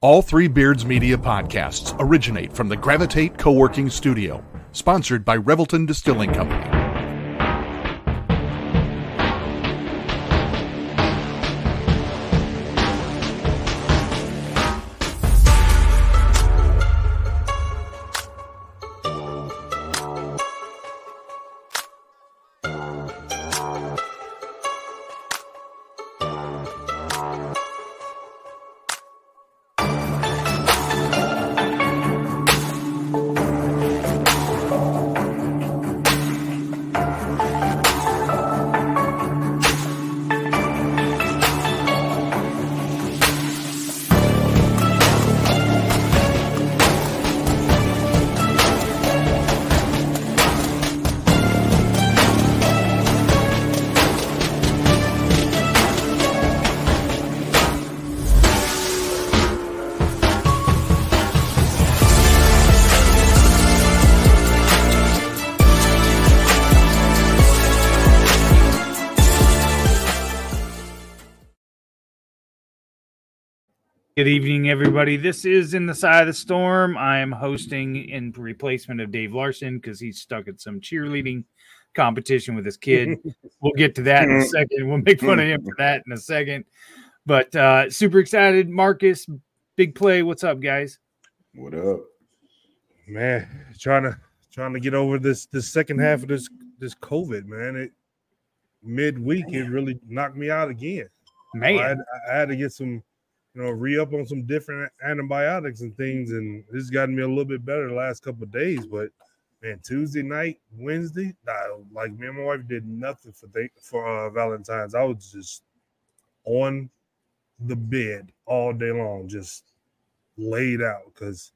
All three Beards Media podcasts originate from the Gravitate Co working studio, sponsored by Revelton Distilling Company. Everybody. This is In the Side of the Storm. I am hosting in replacement of Dave Larson because he's stuck at some cheerleading competition with his kid. we'll get to that in a second. We'll make fun of him for that in a second. But uh super excited. Marcus, big play. What's up, guys? What up? Man, trying to trying to get over this this second half of this this COVID, man. It midweek it really knocked me out again. Man, I had, I had to get some you know, re up on some different antibiotics and things, and this gotten me a little bit better the last couple days. But man, Tuesday night, Wednesday, nah, like me and my wife did nothing for th- for uh, Valentine's. I was just on the bed all day long, just laid out because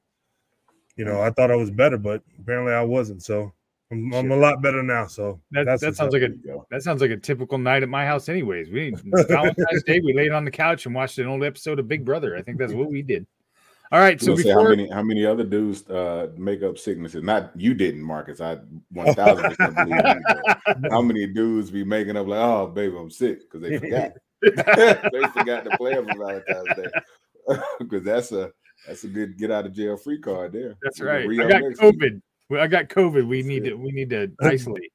you know I thought I was better, but apparently I wasn't. So I'm, I'm a lot better now. So that, that sounds like a that sounds like a typical night at my house, anyways. We Valentine's Day, we laid on the couch and watched an old episode of Big Brother. I think that's what we did. All right, so So say how many how many other dudes uh make up sicknesses? Not you didn't, Marcus. I one thousand percent believe you. How many dudes be making up like, oh baby, I'm sick because they forgot. they forgot to play on Valentine's Day. Because that's a that's a good get out of jail free card there. That's right. I got next week. COVID. Well, I got COVID. We need to we need to isolate.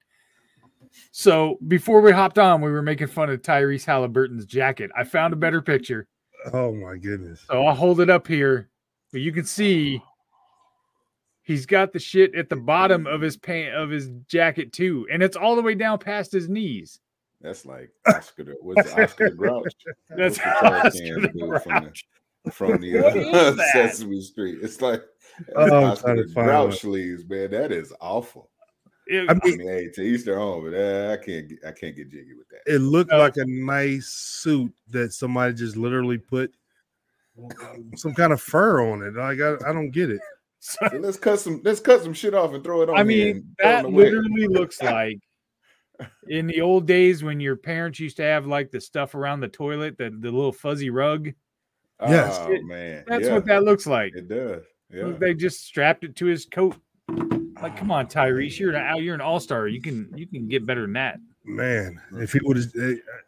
So before we hopped on, we were making fun of Tyrese Haliburton's jacket. I found a better picture, Oh my goodness. so I'll hold it up here. But you can see he's got the shit at the bottom of his pant of his jacket too, and it's all the way down past his knees. That's like Oscar the what's Oscar the Grouch? That's What's the Oscar the dude from the, from the uh. Sesame Street. It's like that's Oh, I'm Oscar trying to the find Grouch one. sleeves, man. That is awful. It- I I mean, mean, hey, to each their own, but uh, I can't, get, I can't get jiggy with that. it looked No. like a nice suit that somebody just literally put some kind of fur on it. Like I, I don't get it. so- So let's cut some, let's cut some shit off and throw it on. I mean, and throw it that literally looks like in the old days when your parents used to have like the stuff around the toilet, the, the little fuzzy rug. Yes. Oh man, That's yeah, what that looks like. it does. Yeah, They just strapped it to his coat. Like, come on, Tyrese, you're an you're an all star. You can you can get better than that. Man, if he would have,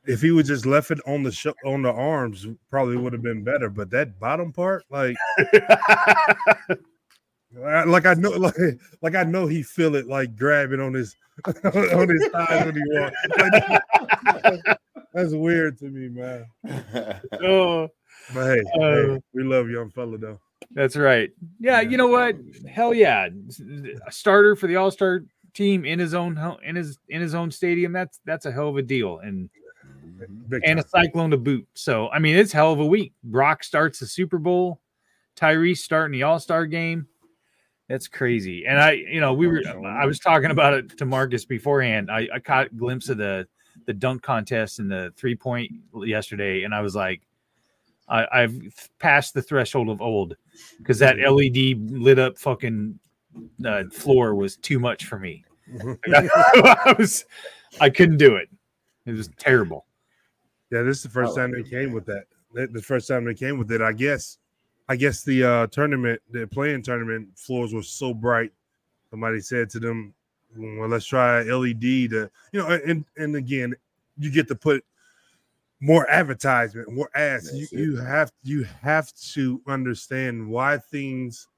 if he would just left it on the sh- on the arms, probably would have been better. But that bottom part, like, like I know, like, like I know he feel it, like grabbing on his on his thighs when he walks. Like, that's weird to me, man. oh, But hey, Uh, hey, we love young fella though. That's right. Yeah, you know what? Hell yeah, a starter for the all star team in his own in his in his own stadium. That's that's a hell of a deal. And mm-hmm. Big and a cyclone to boot. So I mean, it's hell of a week. Brock starts the Super Bowl. Tyrese starting the All Star game. That's crazy. And I, you know, we were. I was talking about it to Marcus beforehand. I, I caught a glimpse of the the dunk contest and the three point yesterday, and I was like, I, I've passed the threshold of old because that LED lit up fucking uh, floor was too much for me. I was, I couldn't do it. It was terrible. Yeah, this is the first I time they came with that. The the first time they came with it, I guess. I guess the uh tournament, the playing tournament floors were so bright. Somebody said to them, "Well, let's try LED to, you know." And and again, you get to put more advertisement, more ads. You, it. you have you have to understand why things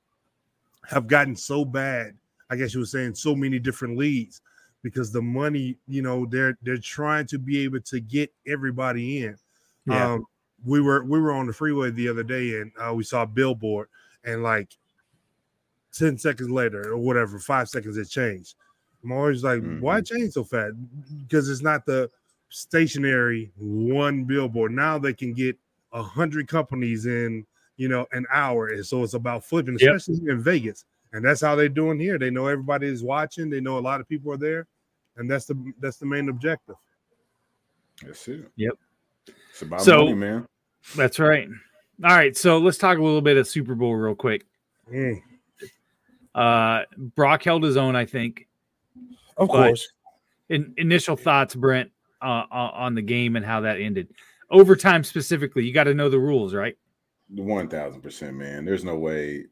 have gotten so bad. I guess you were saying so many different leagues because the money, you know, they're they're trying to be able to get everybody in. Yeah. Um, we were we were on the freeway the other day and uh, we saw a billboard and like 10 seconds later or whatever, five seconds it changed. I'm always like, why change so fast? Because it's not the stationary one billboard. Now they can get a hundred companies in, you know, an hour. And so it's about flipping, Yep. especially in Vegas. And that's how they're doing here. They know everybody is watching, they know a lot of people are there, and that's the that's the main objective. That's it. Yep. It's about So- money, man. That's right. All right, so let's talk a little bit of Super Bowl real quick. Mm, Uh Brock held his own, I think. of But- course. In, initial thoughts, Brent, uh, uh, on the game and how that ended. Overtime specifically, you got to know the rules, right? One thousand percent, man. There's no way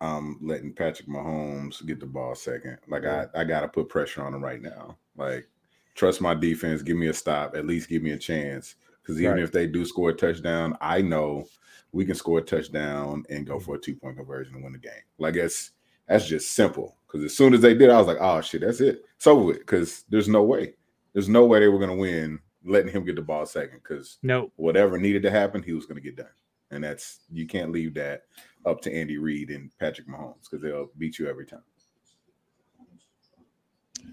I'm letting Patrick Mahomes get the ball second. Like I, I gotta put pressure on him right now. Like trust my defense, give me a stop, at least give me a chance. Because even Right. if they do score a touchdown, I know we can score a touchdown and go for a two point conversion and win the game. Like that's that's just simple. Because as soon as they did, I was like, oh shit, that's it. It's over with. Because there's no way, there's no way they were gonna win letting him get the ball second. Because No. whatever needed to happen, he was going to get done. And that's you can't leave that up to Andy Reid and Patrick Mahomes because they'll beat you every time.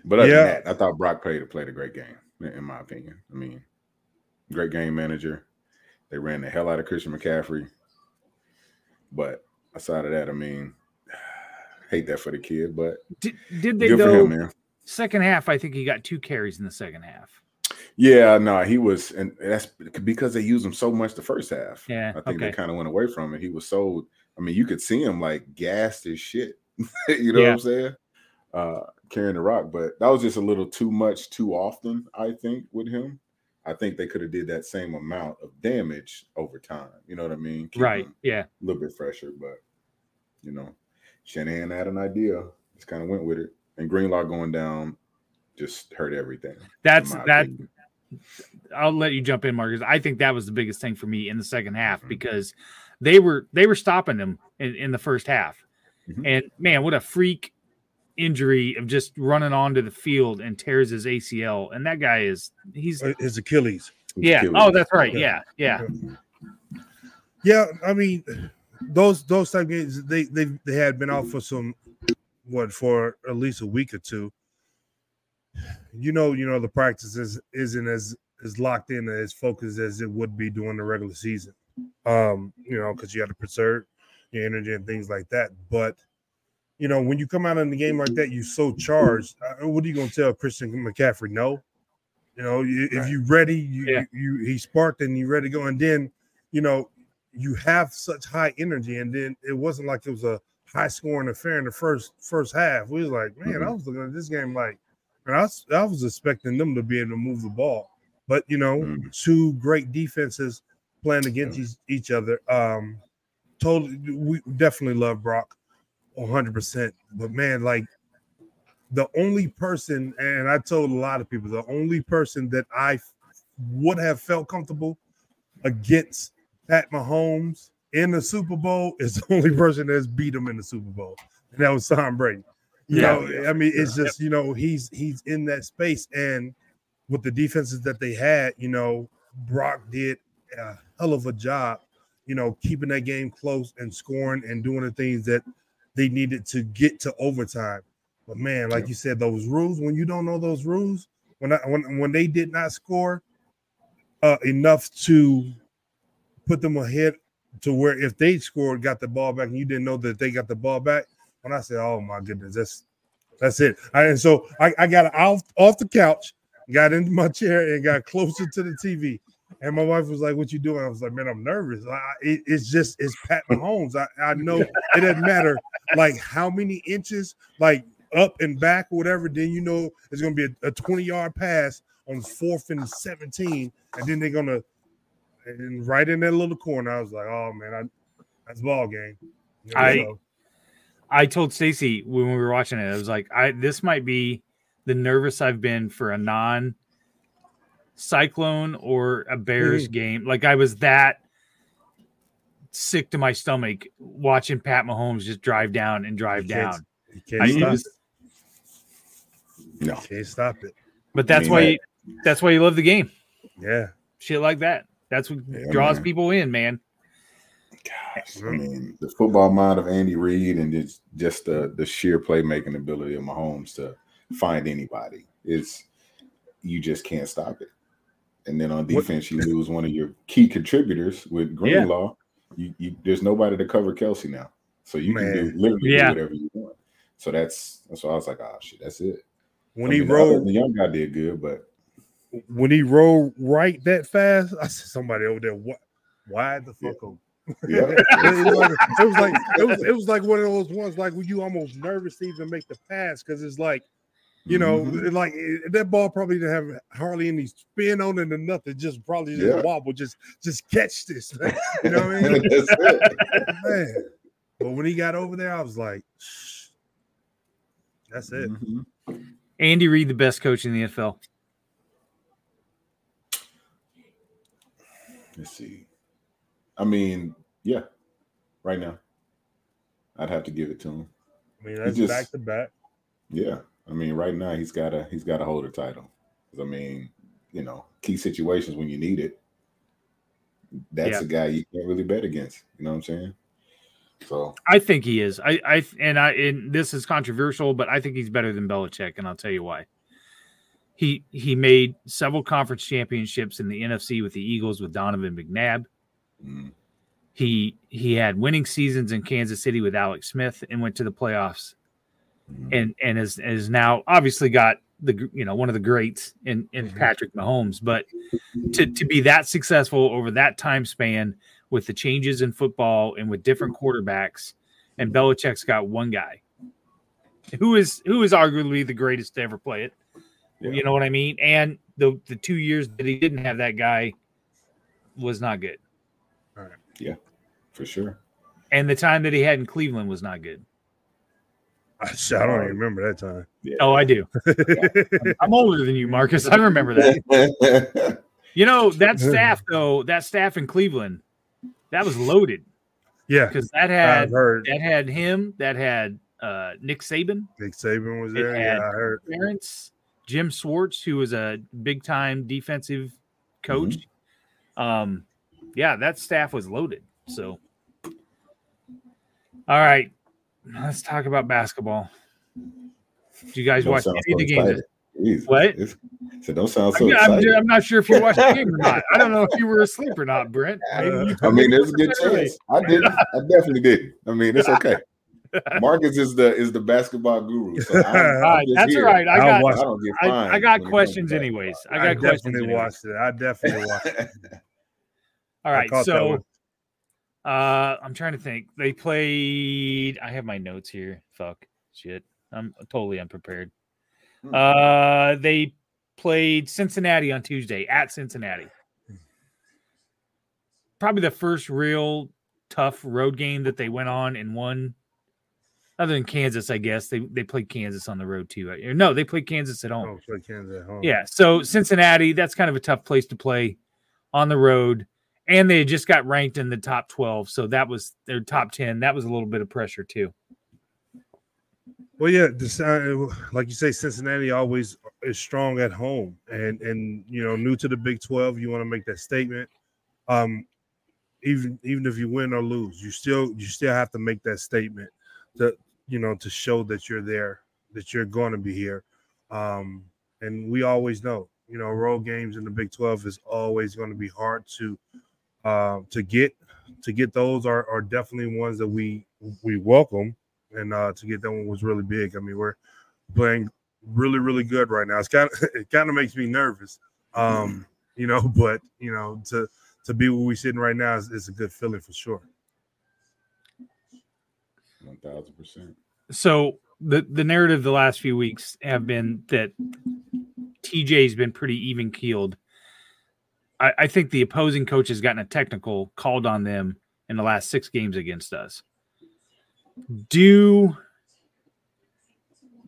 But other Yeah. than that, I thought Brock played played a great game, in my opinion. I mean, great game manager. They ran the hell out of Christian McCaffrey. But aside of that, I mean, hate that for the kid, but Did, did they good for though? him, man. Second half, I think he got two carries in the second half. Yeah, no, he was, and that's because they used him so much the first half. Yeah, I think they kind of went away from it. He was so, I mean, you could see him like gassed as shit. you know Yeah. what I'm saying? Uh, carrying the rock, but that was just a little too much, too often. I think with him, I think they could have did that same amount of damage over time. You know what I mean? Keep Right. Yeah. a little bit fresher, but you know, Shanahan had an idea, just kind of went with it, and Greenlaw going down just hurt everything. That's that. opinion. I'll let you jump in, Marcus. I think that was the biggest thing for me in the second half Mhm. because they were they were stopping him in, in the first half, Mhm. and man, what a freak injury of just running onto the field and tears his ACL. And that guy is he's Uh, His Achilles. yeah. Achilles. Oh, that's right. Yeah. Yeah, yeah. Yeah, I mean, those those type games they they they had been out for some what for at least a week or two. You know, you know the practice is, isn't as as locked in as focused as it would be during the regular season. Um, you know, because you got to preserve your energy and things like that. But you know, when you come out in the game like that, you're so charged. Uh, what are you gonna tell Christian McCaffrey? No. You know, you, if Right. you ready, you, Yeah. you you he sparked and you ready to go, and then you know you have such high energy, and then it wasn't like it was a high scoring affair in the first first half. We was like, man, I was looking at this game like, and I was I was expecting them to be able to move the ball, but you know, Mhm. two great defenses playing against each, each other. Um, totally, we definitely love Brock, one hundred percent. But man, like the only person, and I told a lot of people, the only person that I would have felt comfortable against Pat Mahomes in the Super Bowl is the only person that's beat him in the Super Bowl, and that was Tom Brady. You Yeah. know, I mean, it's just you know he's he's in that space, and with the defenses that they had, you know, Brock did a hell of a job, you know, keeping that game close and scoring and doing the things that they needed to get to overtime. But man, like Yeah. you said, those rules when you don't know those rules, when I, when when they did not score uh, enough to put them ahead to where if they scored, got the ball back, and you didn't know that they got the ball back. When I said, "Oh my goodness, that's that's it," I, and so I, I got off off the couch, got into my chair, and got closer to the TV. And my wife was like, "What you doing?" I was like, "Man, I'm nervous. I, it, it's just it's Pat Mahomes. I, I know it doesn't matter like how many inches, like up and back, or whatever. Then you know it's gonna be a, a 20 yard pass on fourth and 17, and then they're gonna and right in that little corner. I was like, "Oh man, I, that's ball game." You know, I- so- I told Stacy when we were watching it, I was like, I this might be the nervous I've been for a non Cyclone or a Bears Mhm. game. Like I was that sick to my stomach watching Pat Mahomes just drive down and drive You can't- down. Can't I stop was- it. No. Can't stop it. but that's mean, why that- you, that's why you love the game. Yeah. Shit like that. That's what Yeah, draws man. people in, man. Gosh, I mm. mean, the football mind of Andy Reid and just just the the sheer playmaking ability of Mahomes to find anybody It's you just can't stop it. And then on What- defense, you lose one of your key contributors with Greenlaw. You, you there's nobody to cover Kelsey now, so you can do Man. literally Yeah. do whatever you want. So that's that's why I was like, oh shit, that's it. When I he mean, rolled the young guy did good, but when he rolled right that fast, I said somebody over there what wide the fuck open. yeah, it, was like, it was like it was it was like one of those ones like when you almost nervous to even make the pass because it's like you know Mhm. like it- that ball probably didn't have hardly any spin on it or nothing just probably just Yeah. wobble just just catch this man. you know what I mean that's it. man but when he got over there I was like "Shh." that's it Mhm. Andy Reid, the best coach in the NFL. Let's see. I mean, yeah, right now, I'd have to give it to him. I mean that's just- back to back Yeah, I mean, right now he's got a he's got to hold a title. I mean, you know, key situations when you need it. That's Yeah. a guy you can't really bet against. You know what I'm saying? So I think he is. I, I, and I, and this is controversial, but I think he's better than Belichick, and I'll tell you why. He he made several conference championships in the NFC with the Eagles with Donovan McNabb. mm, He he had winning seasons in Kansas City with Alex Smith and went to the playoffs, mm, and and is is now obviously got the you know one of the greats in in Mhm. Patrick Mahomes, but to to be that successful over that time span with the changes in football and with different quarterbacks, and Belichick's got one guy who is who is arguably the greatest to ever play it. Yeah. You know what I mean? And the the two years that he didn't have that guy was not good, All right. Yeah, for sure. and the time that he had in Cleveland was not good. I, I don't even remember that time Yeah. Oh, I do. I'm older than you, Marcus. I remember that. You know that staff though, that staff in Cleveland, that was loaded yeah because that had heard that had him, that had uh, Nick Saban, Nick Saban was It there had- yeah I Kirk Ferentz, Jim Schwartz, who was a big time defensive coach. Um, yeah, that staff was loaded. So, all right, let's talk about basketball. Did you guys Don't watch any of the games? Jeez, What? it's- So don't sound so I'm, excited. I'm not sure if you watched the game or not. I don't know if you were asleep or not, Brent. You I mean, there's a good chance. I didn't. I definitely didn't. I mean, it's okay. Marcus is the is the basketball guru. So I'm, I'm All right, that's here. right. I I'll got watch I don't get I, fined I got questions anyways. I I, got questions. definitely anyways. watched it I definitely watched it All I right, caught that so uh I'm trying to think. They played I have my notes here. Fuck. Shit. I'm totally unprepared. Hmm. Uh they played Cincinnati on Tuesday at Cincinnati. Probably the first real tough road game that they went on and won. Other than Kansas, I guess. They they played Kansas on the road too. No, they played Kansas at home. Oh, play Kansas at home. Yeah. So Cincinnati, that's kind of a tough place to play on the road. And they just got ranked in the top 12. So that was their top 10. That was a little bit of pressure too. Well, yeah, this, uh, like you say, Cincinnati always is strong at home, and and you know, new to the Big Twelve, you want to make that statement. Um, even even if you win or lose, you still you still have to make that statement to you know to show that you're there, that you're going to be here. Um, and we always know, you know, road games in the Big Twelve is always going to be hard to uh, to get. To get those are, are definitely ones that we we welcome and uh, to get that one was really big. I mean, we're playing really, really good right now. It's kind of it kind of makes me nervous, um, you know. But you know, to to be where we're sitting right now is, is a good feeling for sure. One thousand percent. So the, the narrative the last few weeks have been that TJ's been pretty even keeled. I, I think the opposing coach has gotten a technical called on them in the last six games against us. Do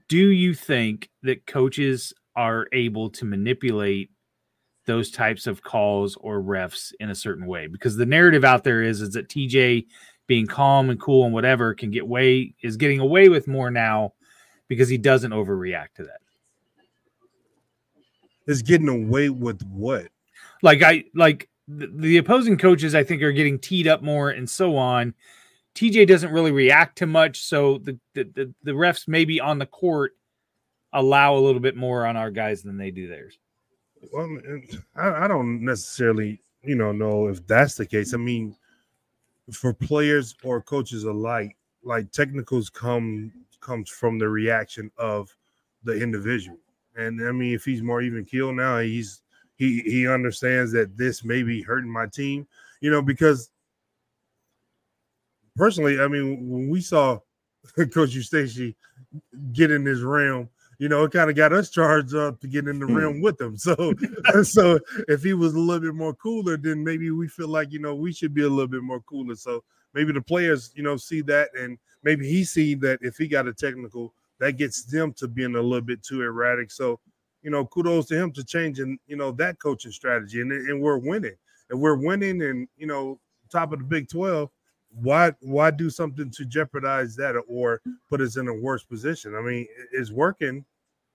do you think that coaches are able to manipulate those types of calls or refs in a certain way because the narrative out there is is that TJ being calm and cool and whatever can get way is getting away with more now because he doesn't overreact to that. Is getting away with what? Like I like the, the opposing coaches I think are getting teed up more and so on. TJ doesn't really react to much, so the the, the, the refs maybe on the court allow a little bit more on our guys than they do theirs. Well, I, I don't necessarily, you know, know if that's the case. I mean, for players or coaches alike, like technicals come comes from the reaction of the individual. And I mean, if he's more even keel now, he's he he understands that this may be hurting my team, you know, because personally, I mean, when we saw Coach Eustachy get in this realm, you know, it kind of got us charged up to get in the hmm. realm with him. So, so if he was a little bit more cooler, then maybe we feel like you know we should be a little bit more cooler. So maybe the players, you know, see that, and maybe he see that if he got a technical, that gets them to being a little bit too erratic. So, you know, kudos to him to changing, you know, that coaching strategy, and and we're winning, and we're winning, and you know, top of the Big Twelve why why do something to jeopardize that or put us in a worse position? I mean, it's working,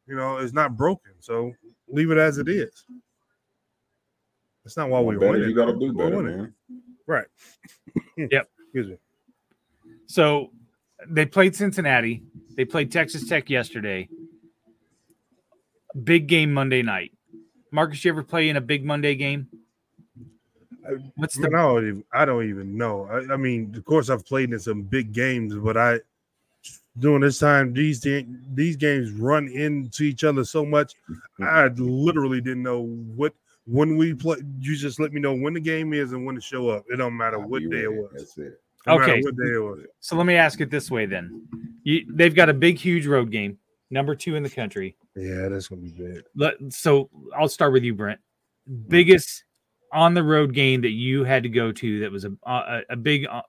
you know, it's not broken. So leave it as it is. That's not why we better, win. You got to do better, man. Right. Yep. Excuse me. So they played Cincinnati. They played Texas Tech yesterday. Big game Monday night. Marcus, you ever play in a big Monday game? What's the? Man, I don't even. I don't even know. I, I, mean, of course, I've played in some big games, but I during this time these these games run into each other so much. I literally didn't know what when we play. You just let me know when the game is and when to show up. It don't matter what day it was. That's it. No Okay. what day it was. So let me ask it this way then. You, they've got a big, huge road game, number two in the country. Yeah, that's gonna be bad. Let, so I'll start with you, Brent. Biggest on the road game that you had to go to that was a a, a big uh,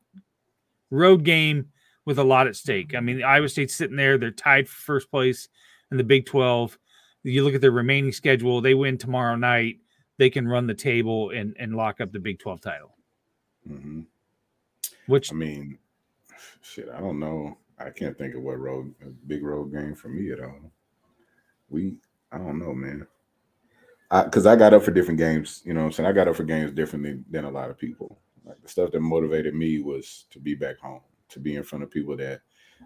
road game with a lot at stake. I mean, Iowa State's sitting there; they're tied for first place in the Big Twelve. You look at their remaining schedule; they win tomorrow night, they can run the table and and lock up the Big Twelve title. hmm Which I mean, shit, I don't know. I can't think of what road a big road game for me at all. We, I don't know, man. I because I got up for different games. You know, what I'm saying I got up for games differently than a lot of people. Like the stuff that motivated me was to be back home, to be in front of people that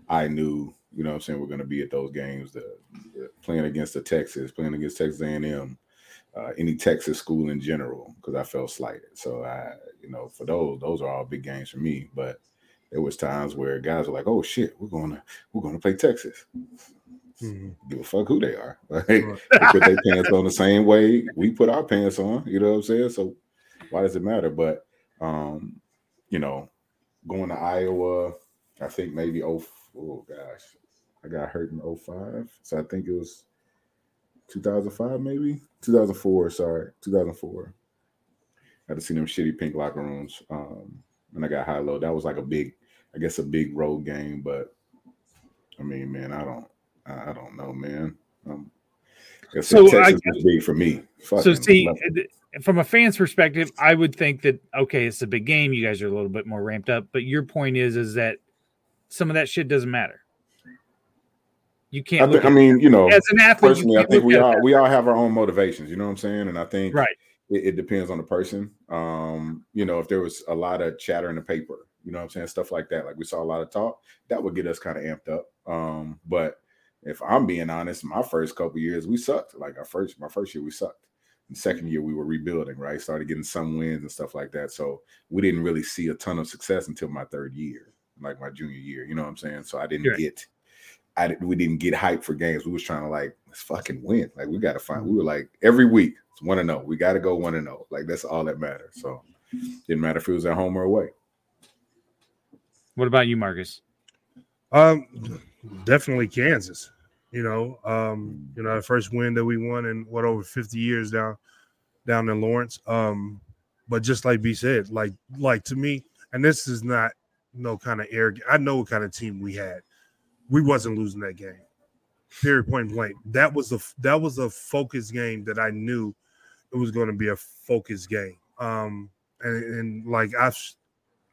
I knew. You know, what I'm saying we're going to be at those games. The, the playing against the Texas, playing against Texas A&M, uh, any Texas school in general, because I felt slighted. So I, you know, for those, those are all big games for me. But there was times where guys were like, "Oh shit, we're going to we're going to play Texas." Mhm. Give a fuck who they are. Like, they put their pants on the same way we put our pants on. You know what I'm saying? So why does it matter? But um, you know, going to Iowa, I think maybe oh, oh gosh, I got hurt in 05. So I think it was 2005, maybe 2004. Sorry, 2004. I Had to see them shitty pink locker rooms. Um, and I got high low. That was like a big, I guess, a big road game. But I mean, man, I don't, I I don't know, man. Um, I said, So I Texas was big for me. So see, from a fan's perspective, I would think that okay, it's a big game. You guys are a little bit more ramped up, but your point is, is that some of that shit doesn't matter. You can't. I at, mean, you know, as an athlete, personally, I think we all we all have our own motivations. You know what I'm saying? And I think right. it, it depends on the person. Um, you know, if there was a lot of chatter in the paper, you know what I'm saying, stuff like that. Like we saw a lot of talk, that would get us kind of amped up. Um, but if I'm being honest, my first couple years we sucked. Like our first, my first year we sucked. The second year we were rebuilding, right? Started getting some wins and stuff like that. So we didn't really see a ton of success until my third year, like my junior year. You know what I'm saying? So I didn't Right. get, I didn't, we didn't get hype for games. We was trying to like let's fucking win. Like we got to find. We were like every week it's one to know. We got to go one to know. Like that's all that matters. So didn't matter if it was at home or away. What about you, Marcus? Um, definitely Kansas. You know, um, you know, the first win that we won in what over 50 years down down in Lawrence. Um, but just like B said, like like to me, and this is not no kind of arrogant. I know what kind of team we had. We wasn't losing that game. Period point blank. That was a that was a focus game that I knew it was going to be a focused game. Um, and, and like I've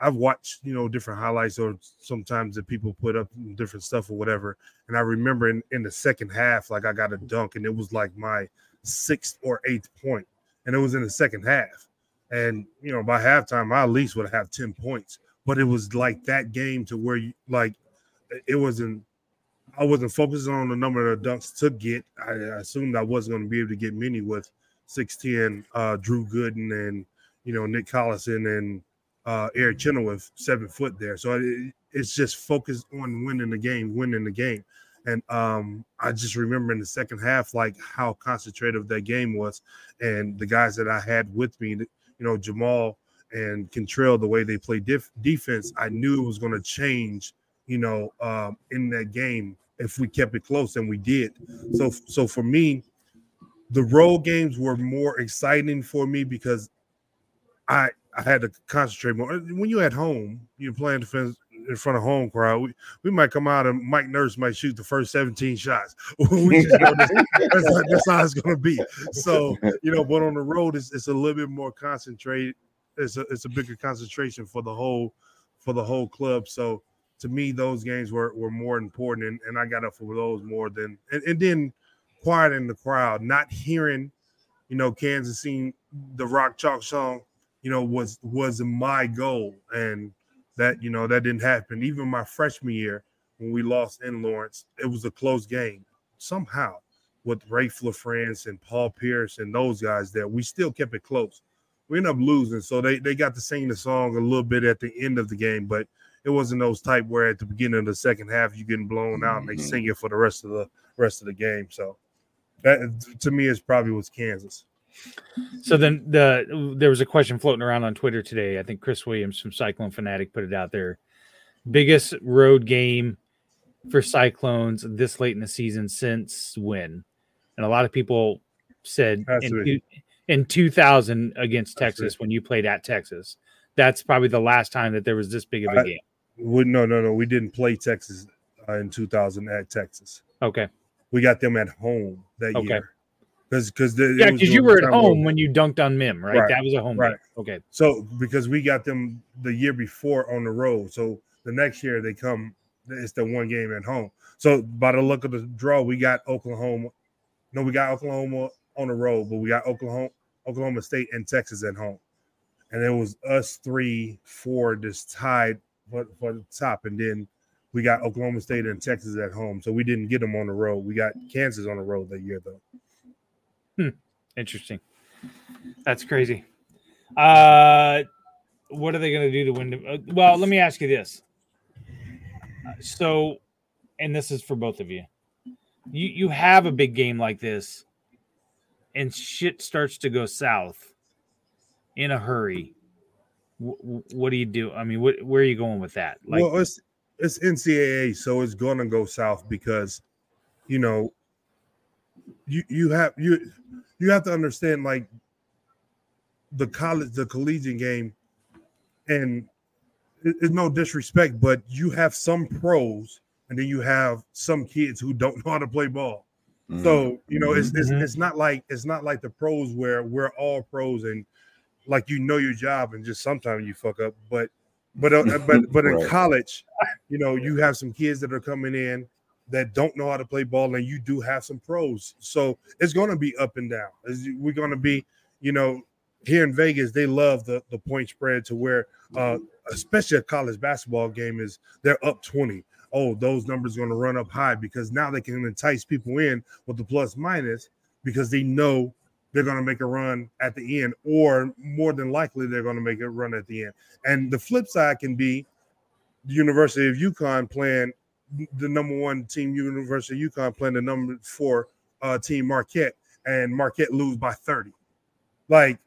I've watched you know different highlights or sometimes that people put up different stuff or whatever. And I remember in, in the second half, like I got a dunk and it was like my sixth or eighth point, and it was in the second half. And you know by halftime, I at least would have ten points. But it was like that game to where you like it wasn't. I wasn't focusing on the number of dunks to get. I, I assumed I wasn't going to be able to get many with 6'10, uh, Drew Gooden and you know Nick Collison and uh, Eric Chenowith, seven foot there. So it, it's just focused on winning the game, winning the game. And um, I just remember in the second half, like how concentrative that game was, and the guys that I had with me, you know, Jamal and Kantrail, the way they play def- defense, I knew it was going to change, you know, um, in that game if we kept it close, and we did. So, so for me, the road games were more exciting for me because I I had to concentrate more. When you're at home, you're playing defense in front of home crowd. We, we might come out and Mike Nurse might shoot the first 17 shots. we just know that's, that's, that's, how it's going to be. So you know, but on the road, it's, it's a little bit more concentrated. It's a it's a bigger concentration for the whole for the whole club. So to me, those games were were more important, and, and I got up for those more than and, and then quiet in the crowd, not hearing, you know, Kansas seeing the Rock Chalk song you know, was was my goal, and that you know that didn't happen. Even my freshman year when we lost in Lawrence, it was a close game. Somehow, with Raef LaFrentz and Paul Pierce and those guys there, we still kept it close. We ended up losing, so they they got to sing the song a little bit at the end of the game, but it wasn't those type where at the beginning of the second half you're getting blown out and they mm-hmm. sing it for the rest of the rest of the game. So that to me is probably was Kansas. So then the there was a question floating around on Twitter today. I think Chris Williams from Cyclone Fanatic put it out there. Biggest road game for Cyclones this late in the season since when? And a lot of people said in, two, in 2000 against Texas when you played at Texas. That's probably the last time that there was this big of a I, game. We, no, no, no. We didn't play Texas uh, in 2000 at Texas. Okay. We got them at home that okay. year because because yeah, because you were at home when you dunked on Mihm, right? right. That was a home right. Game. Okay. So because we got them the year before on the road, so the next year they come, it's the one game at home. So by the look of the draw, we got Oklahoma. No, we got Oklahoma on the road, but we got Oklahoma, Oklahoma State, and Texas at home. And it was us three, four just tied for, for the top, and then we got Oklahoma State and Texas at home. So we didn't get them on the road. We got Kansas on the road that year though. Hmm. Interesting. That's crazy. Uh, what are they going to do to win? Uh, well, let me ask you this. So, and this is for both of you. You you have a big game like this, and shit starts to go south in a hurry. What do you do? I mean, what, where are you going with that? Like, well, it's it's NCAA, so it's going to go south because, you know, you you have you you have to understand like the college the collegiate game and it's no disrespect but you have some pros and then you have some kids who don't know how to play ball mm-hmm. so you know it's, it's mm-hmm. it's not like it's not like the pros where we're all pros and like you know your job and just sometimes you fuck up but but uh, but but in right. college you know you have some kids that are coming in that don't know how to play ball, and you do have some pros. So it's going to be up and down. We're going to be, you know, here in Vegas, they love the the point spread to where, uh, especially a college basketball game, is they're up twenty. Oh, those numbers are going to run up high because now they can entice people in with the plus minus because they know they're going to make a run at the end, or more than likely they're going to make a run at the end. And the flip side can be the University of UConn playing the number one team, University of UConn, playing the number four uh, team, Marquette, and Marquette lose by 30. Like,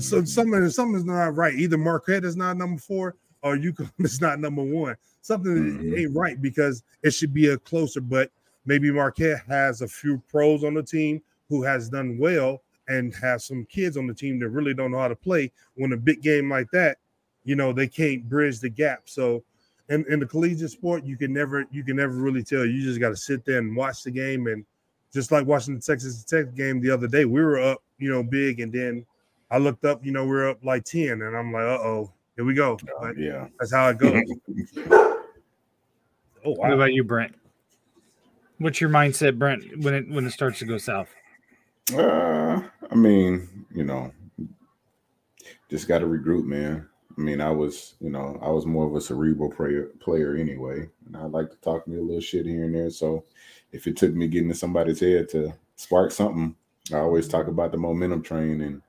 so something, something's not right. Either Marquette is not number four or UConn is not number one. Something mm-hmm. ain't right because it should be a closer, but maybe Marquette has a few pros on the team who has done well and have some kids on the team that really don't know how to play. When a big game like that, you know, they can't bridge the gap. So in, in the collegiate sport, you can never you can never really tell. You just got to sit there and watch the game. And just like watching the Texas Tech game the other day, we were up you know, big, and then I looked up, you know, we're up like 10, and I'm like, uh oh, here we go. But yeah. that's how it goes. oh What about you, Brent? What's your mindset, Brent, when it when it starts to go south? Uh, I mean, you know, just got to regroup, man. I mean, I was, you know, I was more of a cerebral player, player anyway, and I like to talk me a little shit here and there. So, if it took me getting to somebody's head to spark something, I always talk about the momentum train, and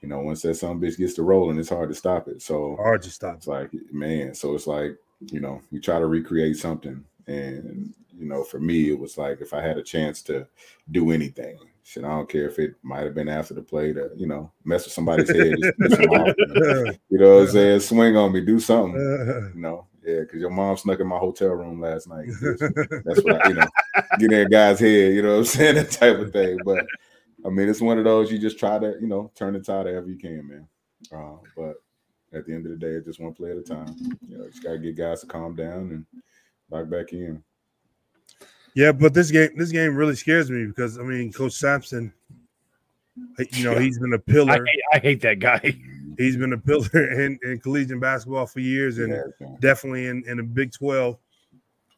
you know, once that some bitch gets to rolling, it's hard to stop it. So, Hard to stop. it's like, man, so it's like, you know, you try to recreate something. And, you know, for me, it was like if I had a chance to do anything, shit, I don't care if it might have been after the play to, you know, mess with somebody's head, just off, you know what I'm saying? Swing on me, do something. You know, yeah, because your mom snuck in my hotel room last night. That's what I, you know, get in a guy's head, you know what I'm saying? That type of thing. But I mean, it's one of those you just try to, you know, turn the tide however you can, man. Uh, but at the end of the day, it's just one play at a time. You know, you just gotta get guys to calm down and lock back in. Yeah, but this game, this game really scares me because I mean, Coach Sampson, you know, he's been a pillar. hate, I hate that guy. He's been a pillar in, in collegiate basketball for years, and Yeah, definitely in, in the Big 12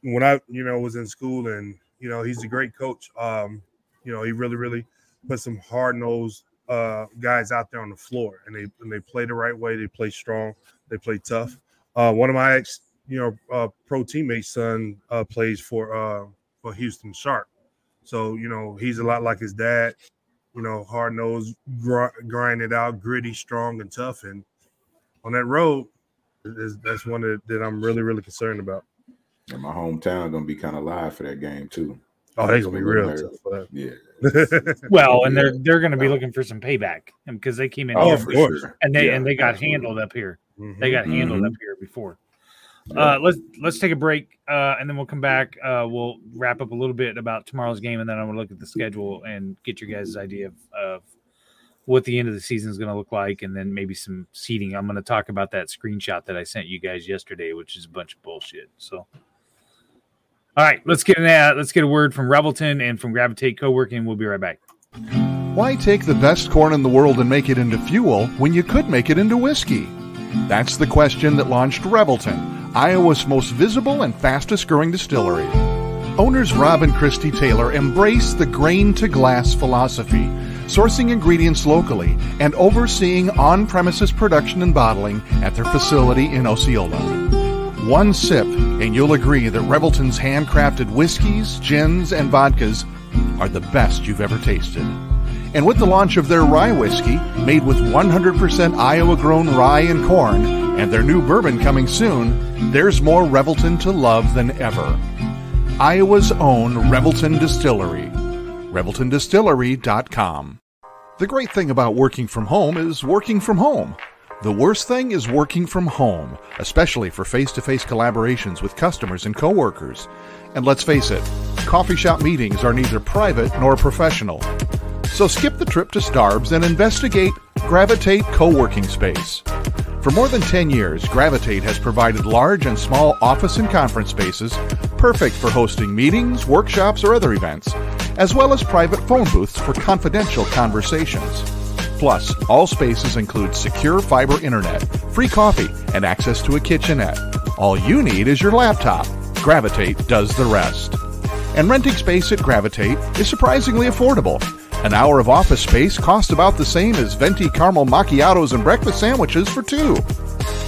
when I, you know, was in school and, you know, he's a great coach. Um, you know, he really, really put some hard nosed uh, guys out there on the floor and they, and they play the right way. They play strong. They play tough. Uh, one of my ex, you know, uh, pro teammates son uh, plays for, uh, for Houston Sharp. So, you know, he's a lot like his dad, you know, hard nosed, gr- grind it out, gritty, strong and tough. And on that road, is, that's one that, that I'm really, really concerned about. And my hometown gonna be kind of live for that game too. Oh, they're gonna be real tough for Yeah. Well, and they're they're going to be looking for some payback because they came in Oh, here of course. and they Yeah, and they got absolutely. handled up here. Mhm. They got handled Mhm. up here before. Yeah. Uh, let's let's take a break uh, and then we'll come back. Uh, we'll wrap up a little bit about tomorrow's game and then I'm gonna look at the schedule and get your guys' idea of, of what the end of the season is gonna look like and then maybe some seating. I'm gonna talk about that screenshot that I sent you guys yesterday, which is a bunch of bullshit. So. All right, let's get in that. Let's get a word from Revelton and from Gravitate Co-working. We'll be right back. Why take the best corn in the world and make it into fuel when you could make it into whiskey? That's the question that launched Revelton, Iowa's most visible and fastest growing distillery. Owners Rob and Christy Taylor embrace the grain to glass philosophy, sourcing ingredients locally and overseeing on premises production and bottling at their facility in Osceola. One sip, and you'll agree that Revelton's handcrafted whiskeys, gins, and vodkas are the best you've ever tasted. And with the launch of their rye whiskey, made with 100% Iowa grown rye and corn, and their new bourbon coming soon, there's more Revelton to love than ever. Iowa's own Revelton Distillery. ReveltonDistillery.com. The great thing about working from home is working from home. The worst thing is working from home, especially for face to face collaborations with customers and coworkers. And let's face it, coffee shop meetings are neither private nor professional. So skip the trip to Starbs and investigate Gravitate Co-working Space. For more than 10 years, Gravitate has provided large and small office and conference spaces perfect for hosting meetings, workshops, or other events, as well as private phone booths for confidential conversations. Plus, all spaces include secure fiber internet, free coffee, and access to a kitchenette. All you need is your laptop. Gravitate does the rest. And renting space at Gravitate is surprisingly affordable. An hour of office space costs about the same as venti caramel macchiatos and breakfast sandwiches for two.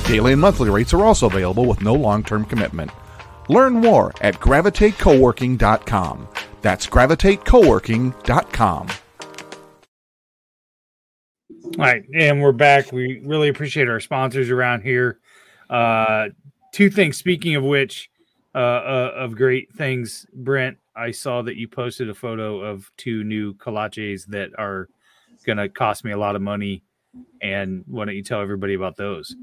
Daily and monthly rates are also available with no long term commitment. Learn more at gravitatecoworking.com. That's gravitatecoworking.com. All right, and we're back. We really appreciate our sponsors around here. Uh, two things. Speaking of which, uh, uh, of great things, Brent, I saw that you posted a photo of two new kolaches that are going to cost me a lot of money. And why don't you tell everybody about those?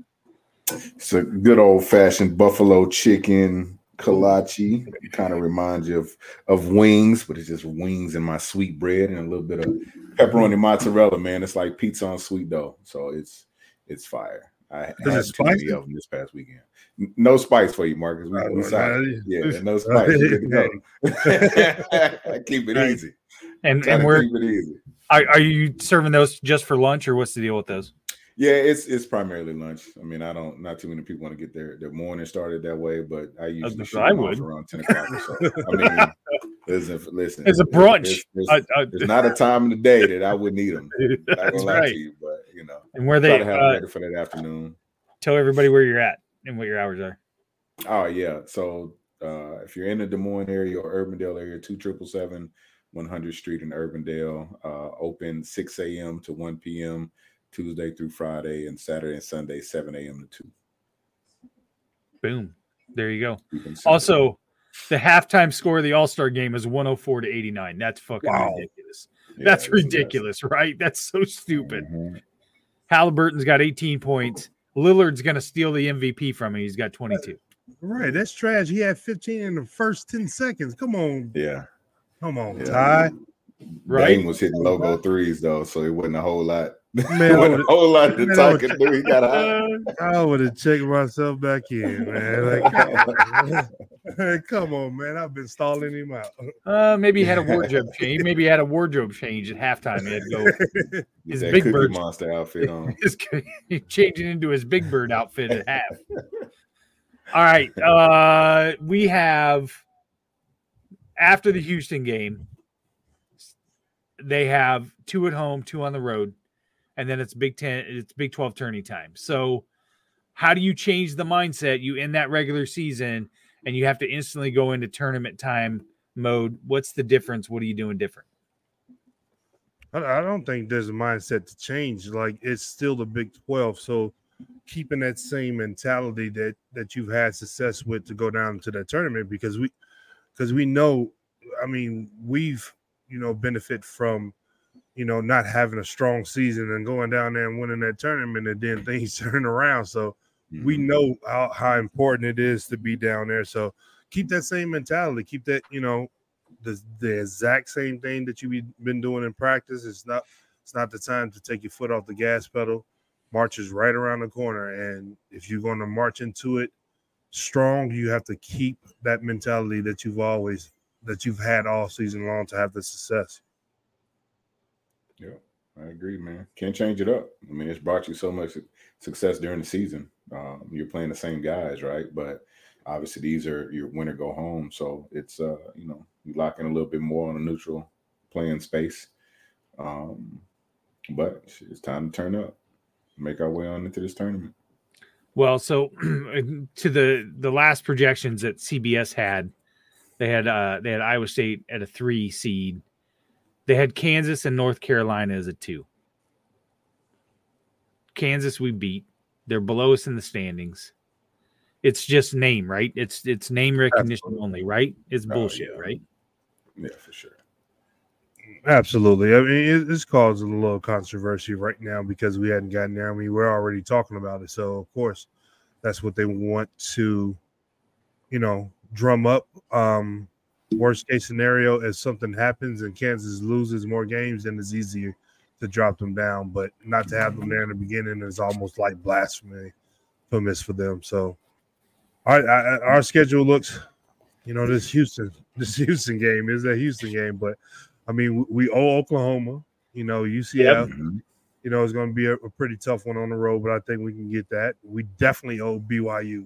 It's a good old fashioned buffalo chicken kolache. It kind of reminds you of of wings, but it's just wings and my sweet bread and a little bit of pepperoni mozzarella. Man, it's like pizza on sweet dough. So it's it's fire. I Is had it too many of them this past weekend. No spice for you, Marcus. We, we Oh, sorry. Yeah, no spice. You're good to go. I keep it easy. And Try and to where keep it easy. are, are you serving those just for lunch or what's the deal with those? Yeah, it's it's primarily lunch. I mean, I don't not too many people want to get their their morning started that way, but I usually but I would. around ten o'clock or so. I mean, listen, listen, It's a brunch. It's, there's- Uh, uh, there's not a time in the day that I wouldn't eat them. That's right. to you, but you know, And where they to have uh, ready for that afternoon. tell everybody where you're at and what your hours are. Oh yeah. So uh if you're in the Des Moines area or Urbandale area, two triple seven 100 Street in Urbandale, uh open 6 a.m. to 1 p.m. Tuesday through Friday and Saturday and Sunday, 7 a.m. to 2. Boom. There you go. Simple. Also, the halftime score of the All Star game is 104 to 89. That's fucking Wow. ridiculous. Yeah, That's it's the best. ridiculous, right? That's so stupid. Mhm. Haliburton's got 18 points. Lillard's going to steal the MVP from him. He's got 22. Right, that's trash. He had 15 in the first 10 seconds. Come on, Yeah. come on, Yeah. Ty. Right? Dame was hitting logo threes though, so it wasn't a whole lot. Man, it I wasn't a whole lot to man, I talk would- and do. He got a I would have checked myself back in, man. Like, come on. come on, man. I've been stalling him out. Uh, maybe he had a wardrobe change. Maybe he had a wardrobe change at halftime. He had to go. His that big bird- Monster outfit on. He's changing into his Big Bird outfit at half. All right. Uh, we have after the Houston game, they have two at home, two on the road, and then it's Big Ten, it's Big 12 tourney time. So, how do you change the mindset? You end that regular season and you have to instantly go into tournament time mode. What's the difference? What are you doing different? I, don't think there's a mindset to change. Like it's still the Big 12. So keeping that same mentality that that you've had success with to go down to that tournament because we because we know, I mean, we've you know benefit from you know not having a strong season and going down there and winning that tournament and then things turn around. So we Mhm. know how, how important it is to be down there. So keep that same mentality. Keep that, you know, the the exact same thing that you've been doing in practice. It's not it's not the time to take your foot off the gas pedal. March is right around the corner, and if you're going to march into it strong, you have to keep that mentality that you've always that you've had all season long to have the success. Yeah, I agree, man. Can't change it up. I mean, it's brought you so much success during the season. Um, you're playing the same guys, right? But obviously, these are your win or go home. So it's uh, you know, you lock in a little bit more on a neutral playing space. Um, but it's- it's time to turn up, make our way on into this tournament. Well, so to the the last projections that CBS had, they had uh they had Iowa State at a three seed. They had Kansas and North Carolina as a two. Kansas we beat. They're below us in the standings. It's just name, right? It's it's name recognition Absolutely. only, right? It's Oh, bullshit, yeah. right? Yeah, for sure. Absolutely. I mean, it, it's causing a little controversy right now because we hadn't gotten there. I mean, we're already talking about it. So, of course, that's what they want to, you know, drum up. Um, worst case scenario, if something happens and Kansas loses more games, then it's easier to drop them down. But not to have them there in the beginning is almost like blasphemy famous for them. So, our, our, our schedule looks, you know, this Houston, this Houston game is that Houston game, but I mean, we owe Oklahoma. You know, UCF. Mhm. You know, it's going to be a, a pretty tough one on the road, but I think we can get that. We definitely owe BYU.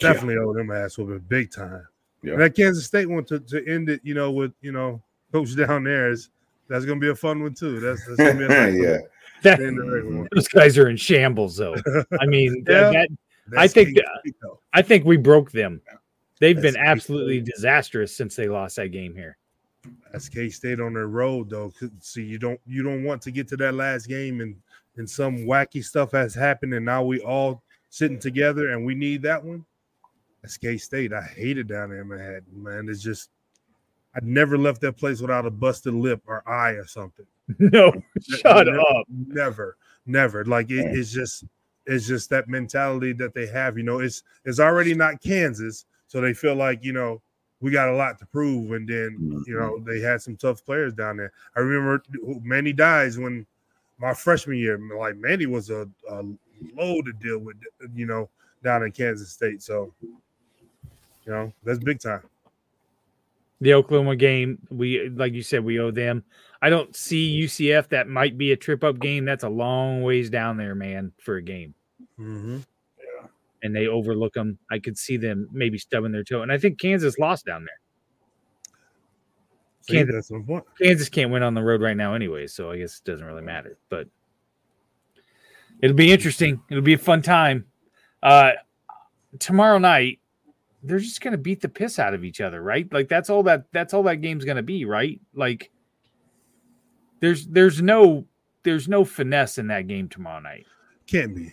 Yeah. Definitely owe them ass whooping big time. Yeah. And that Kansas State one to, to end it, you know, with you know, coach down there is that's going to be a fun one too. That's, that's going to be a nice one yeah. That, to the one. those guys are in shambles, though. I mean, Yeah. that, that I think K that- State, though. I think we broke them. They've been That's K-State. absolutely disastrous since they lost that game here. That's K State on their road though. See, you don't you don't want to get to that last game and and some wacky stuff has happened, and now we all sitting together and we need that one. That's K State. I hate it down there in Manhattan, man. It's just I never left that place without a busted lip or eye or something. No, shut never, up. Never, never. Like it, it's just it's just that mentality that they have. You know, it's it's already not Kansas, so they feel like you know we got a lot to prove. And then you know mm-hmm. they had some tough players down there. I remember Manny dies when my freshman year. Like Manny was a, a load to deal with, you know, down in Kansas State. So you know that's big time. The Oklahoma game, we like you said, we owe them. I don't see UCF. That might be a trip up game. That's a long ways down there, man, for a game. Mm-hmm. And they overlook them. I could see them maybe stubbing their toe. And I think Kansas lost down there. See, Kansas- that's my point. Kansas can't win on the road right now, anyway. So I guess it doesn't really matter. But it'll be interesting. It'll be a fun time. Uh, tomorrow night, they're just gonna beat the piss out of each other, right? Like that's all that that's all that game's gonna be, right? Like there's there's no there's no finesse in that game tomorrow night. Can't be.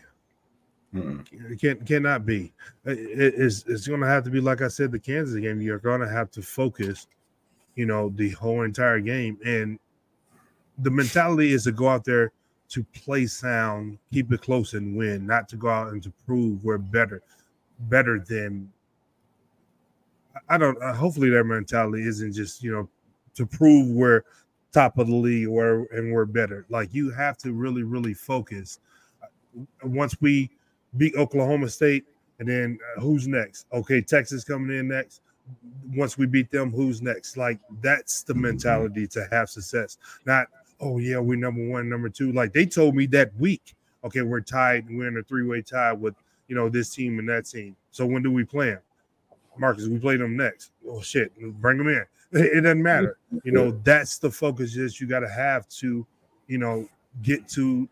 Mm-mm. It can't cannot be. It- it- it's it's going to have to be like I said. The Kansas game, you're going to have to focus. You know the whole entire game, and the mentality is to go out there to play sound, keep it close, and win. Not to go out and to prove we're better, better than. I don't. Uh, hopefully, their mentality isn't just you know to prove we're top of the league or and we're better. Like you have to really, really focus. Once we beat Oklahoma State, and then uh, who's next? Okay, Texas coming in next. Once we beat them, who's next? Like that's the mentality to have success. Not oh yeah, we're number one, number two. Like they told me that week. Okay, we're tied. We're in a three-way tie with you know this team and that team. So when do we play them? Marcus, we play them next. Oh shit, bring them in. It doesn't matter. You know that's the focus that you got to have to, you know, get to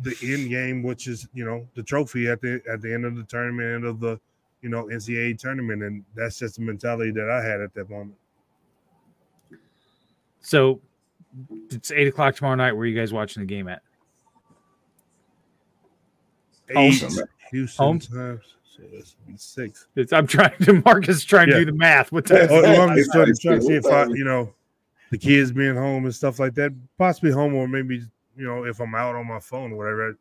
the end game, which is you know the trophy at the at the end of the tournament, end of the you know NCAA tournament, and that's just the mentality that I had at that moment. So it's eight o'clock tomorrow night. Where are you guys watching the game at? Eight Home. Houston Home? times six. six. It's, I'm trying to Marcus trying to do the math. What time? Oh, well, I'm just trying, trying to see if. I, you know, the kids being home and stuff like that, possibly home or maybe you know if I'm out on my phone or whatever.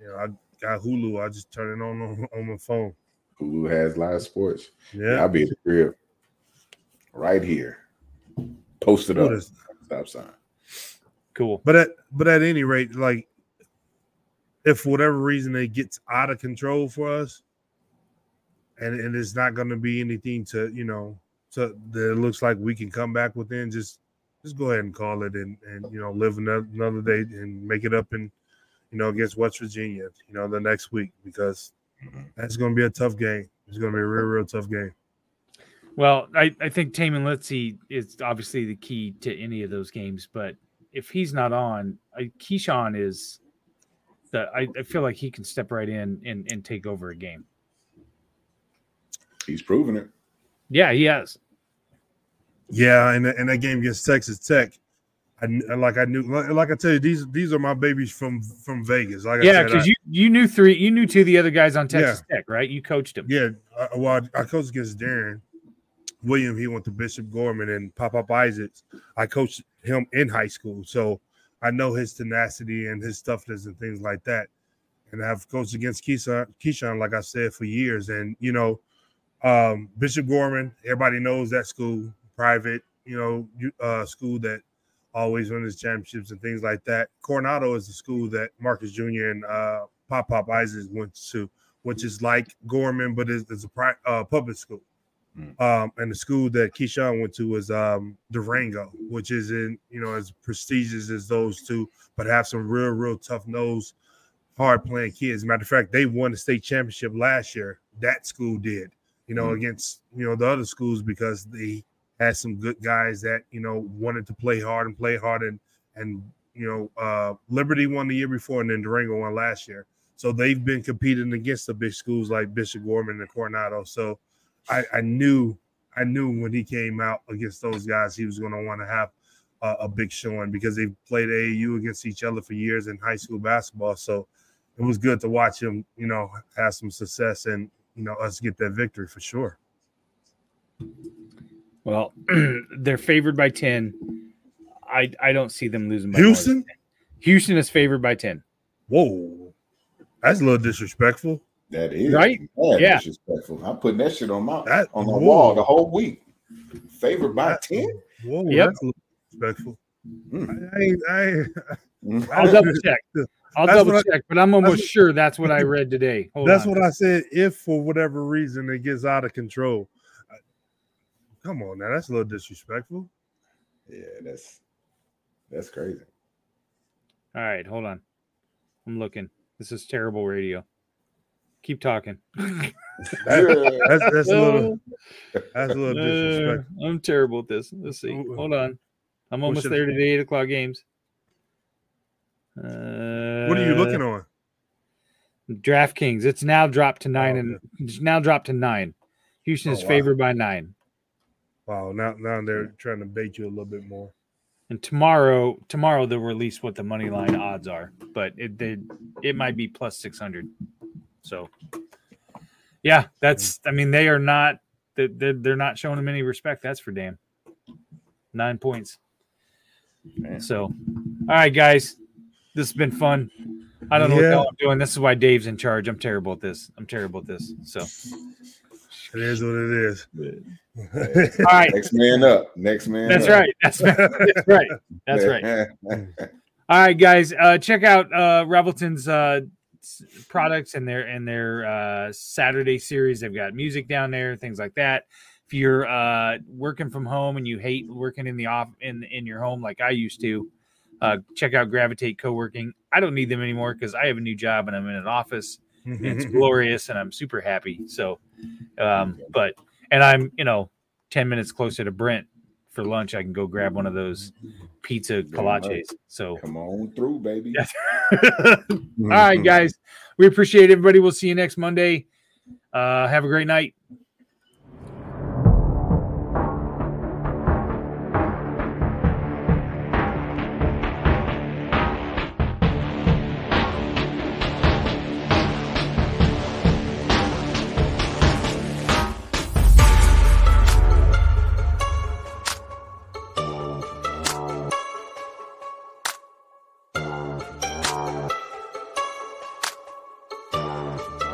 You know, I got Hulu. I just turn it on on, on my phone. Hulu has live sports? Yeah, I'll be at the crib right here. Posted up. What is- Stop sign. Cool. But at but at any rate, like if for whatever reason it gets out of control for us, and and it's not going to be anything to you know to that it looks like we can come back within, just just go ahead and call it and and you know live another, another day and make it up and you know against West Virginia, you know the next week because that's going to be a tough game. It's going to be a real real tough game. Well, I, I think Tamin Lipsey is obviously the key to any of those games, but if he's not on, I, Keshon is the. I, I feel like he can step right in and, and take over a game. He's proven it. Yeah, he has. Yeah, and and that game against Texas Tech, I like I knew like, like I tell you these these are my babies from from Vegas. Like Yeah, because you you knew three, you knew two of the other guys on Texas Tech, right? You coached him. yeah, I, well I, I coached against Darrion William. He went to Bishop Gorman and Pop Up Isaacs. I coached him in high school, so I know his tenacity and his toughness and things like that. And I've coached against Keshon, Keshon, like I said, for years. And you know, um, Bishop Gorman, everybody knows that school, private, you know, uh, school that always wins championships and things like that. Coronado is the school that Marcus Jr. and uh, Pop Pop Isaacs went to, which is like Gorman, but it's, it's a pri- uh, public school. Mm. Um, and the school that Keshon went to was um, Durango, which is in you know as prestigious as those two, but have some real, real tough nose, hard playing kids. Matter of fact, they won the state championship last year. That school did, you know, Mm. against you know the other schools because they had some good guys that you know wanted to play hard and play hard and and you know uh Liberty won the year before and then Durango won last year. So they've been competing against the big schools like Bishop Gorman and Coronado. So I, I knew I knew when he came out against those guys he was going to want to have a, a big showing because they played AAU against each other for years in high school basketball. So it was good to watch him, you know, have some success and you know us get that victory for sure. Well, they're favored by ten. I I don't see them losing. By Houston, Houston is favored by ten. whoa, that's a little disrespectful. That is Right? mad Yeah. disrespectful. I'm putting that shit on my That- on the whoa. wall the whole week. Favored by That- ten. Whoa, Yep. that's a little disrespectful. Mm. I, ain't- I, ain't- Mm. I'll double check. I'll That's double what I- check, but I'm almost sure that's what I read today. Hold That's on. what I said. If for whatever reason it gets out of control, Come on now, that's a little disrespectful. Yeah, that's that's crazy. All right, hold on. I'm looking. This is terrible radio. Keep talking. That- that's that's a little that's a little Uh, disrespectful. I'm terrible at this. Let's see. Hold on. I'm almost there to the eight o'clock games. Uh, What are you looking on? DraftKings. It's now dropped to nine, Oh, and it's now dropped to nine. Houston Oh, is wow. favored by nine. Wow, now now they're trying to bait you a little bit more. And tomorrow, tomorrow they'll release what the money line odds are, but it they, it might be plus six hundred. So, yeah, that's. I mean, they are not. They're they're not showing them any respect. That's for damn. Nine points. Man. So, all right, guys, this has been fun. I don't know what Yeah. hell I'm doing. This is why Dave's in charge. I'm terrible at this. I'm terrible at this. So, It is what it is. all right, Next man up. Next man. that's up. right. That's, that's right. That's right. All right, guys, uh, check out uh, Revelton's uh, products and their and their uh, Saturday series. They've got music down there, things like that. If you're uh, working from home and you hate working in the off in in your home like I used to, uh, check out Gravitate Co-working. I don't need them anymore because I have a new job and I'm in an office. and it's glorious and I'm super happy. So, um, but and I'm you know ten minutes closer to Brent for lunch. I can go grab one of those pizza kolaches. So. Come on through, baby. All right, guys. We appreciate everybody. We'll see you next Monday. Uh, have a great night.